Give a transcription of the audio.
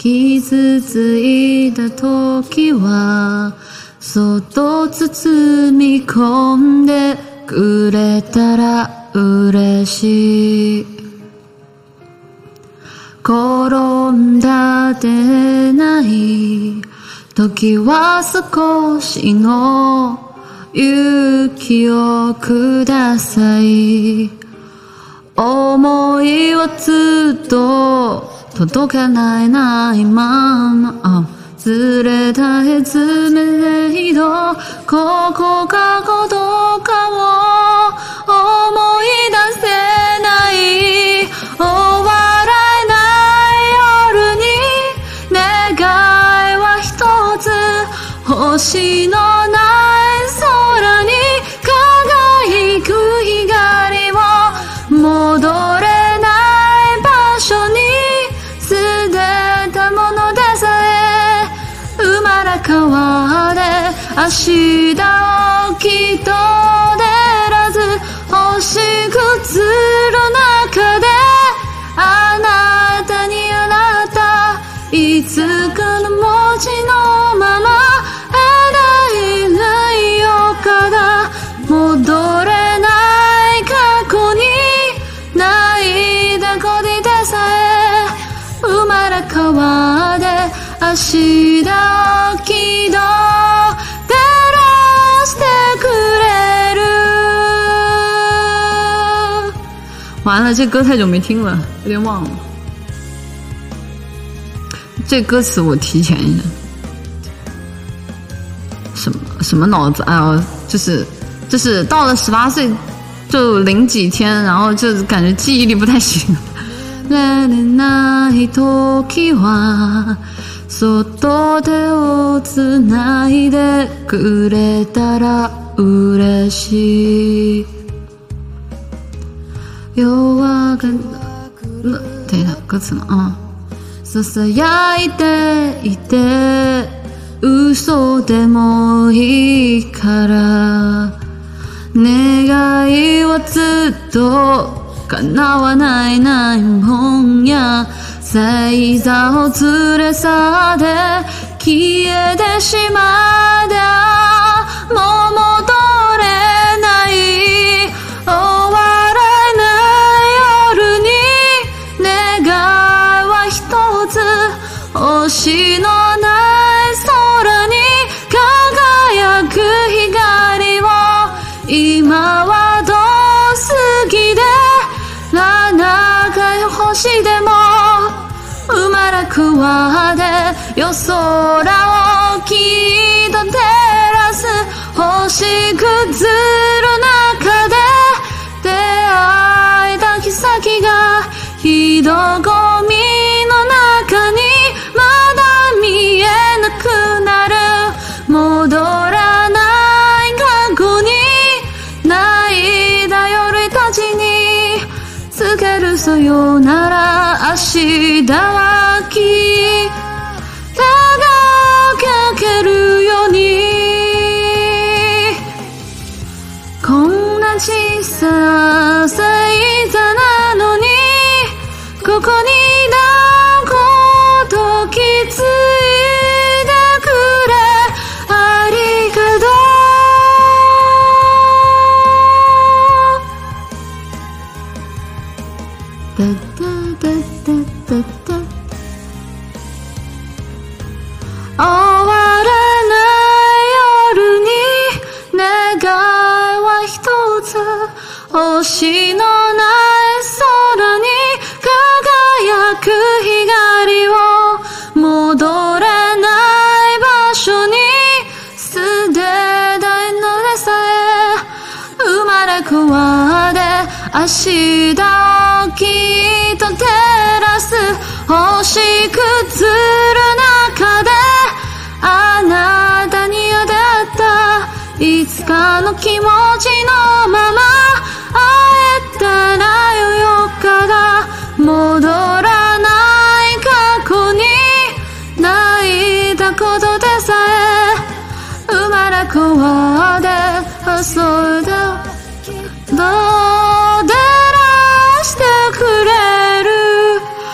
傷ついた時はそっと包み込んでくれたら嬉しい転んだでない時は少しの勇気をください思いはずっと届かないないままずれたへずめれどここかことかを思い出せない。終わらない夜に願いは一つ。星のない生まれ変われ明日をきっと出らず星屑の中であなたにあなたいつかの文字のまま描いないよから戻れない過去に泣いた子でさえ生まれ変われ明日完了，这歌太久没听了，有点忘了。这歌词我提前一下，什么什么脑子？哎呦，就是就是到了十八岁就零几天，然后就感觉记忆力不太行。れない時はそっと手をつないでくれたら嬉しい 弱が等一下歌词呢啊ささやいていて嘘でもいいから願いはずっと叶わないないもんや。星座を連れ去って消えてしまっても星でも生まれくわで夜空をきっと照らす星屑さよなら明日はきたタタタタタ終わらない夜に願いはとつ星のない空に輝く光を。戻れない場所に捨てたいのでさえ。生まれ変わるて明日をきと照らす星屑の中であなたに出会ったいつかの気持ちのまま会えたらよよから戻らない過去に泣いたことでさえ生まれ変わって遊んで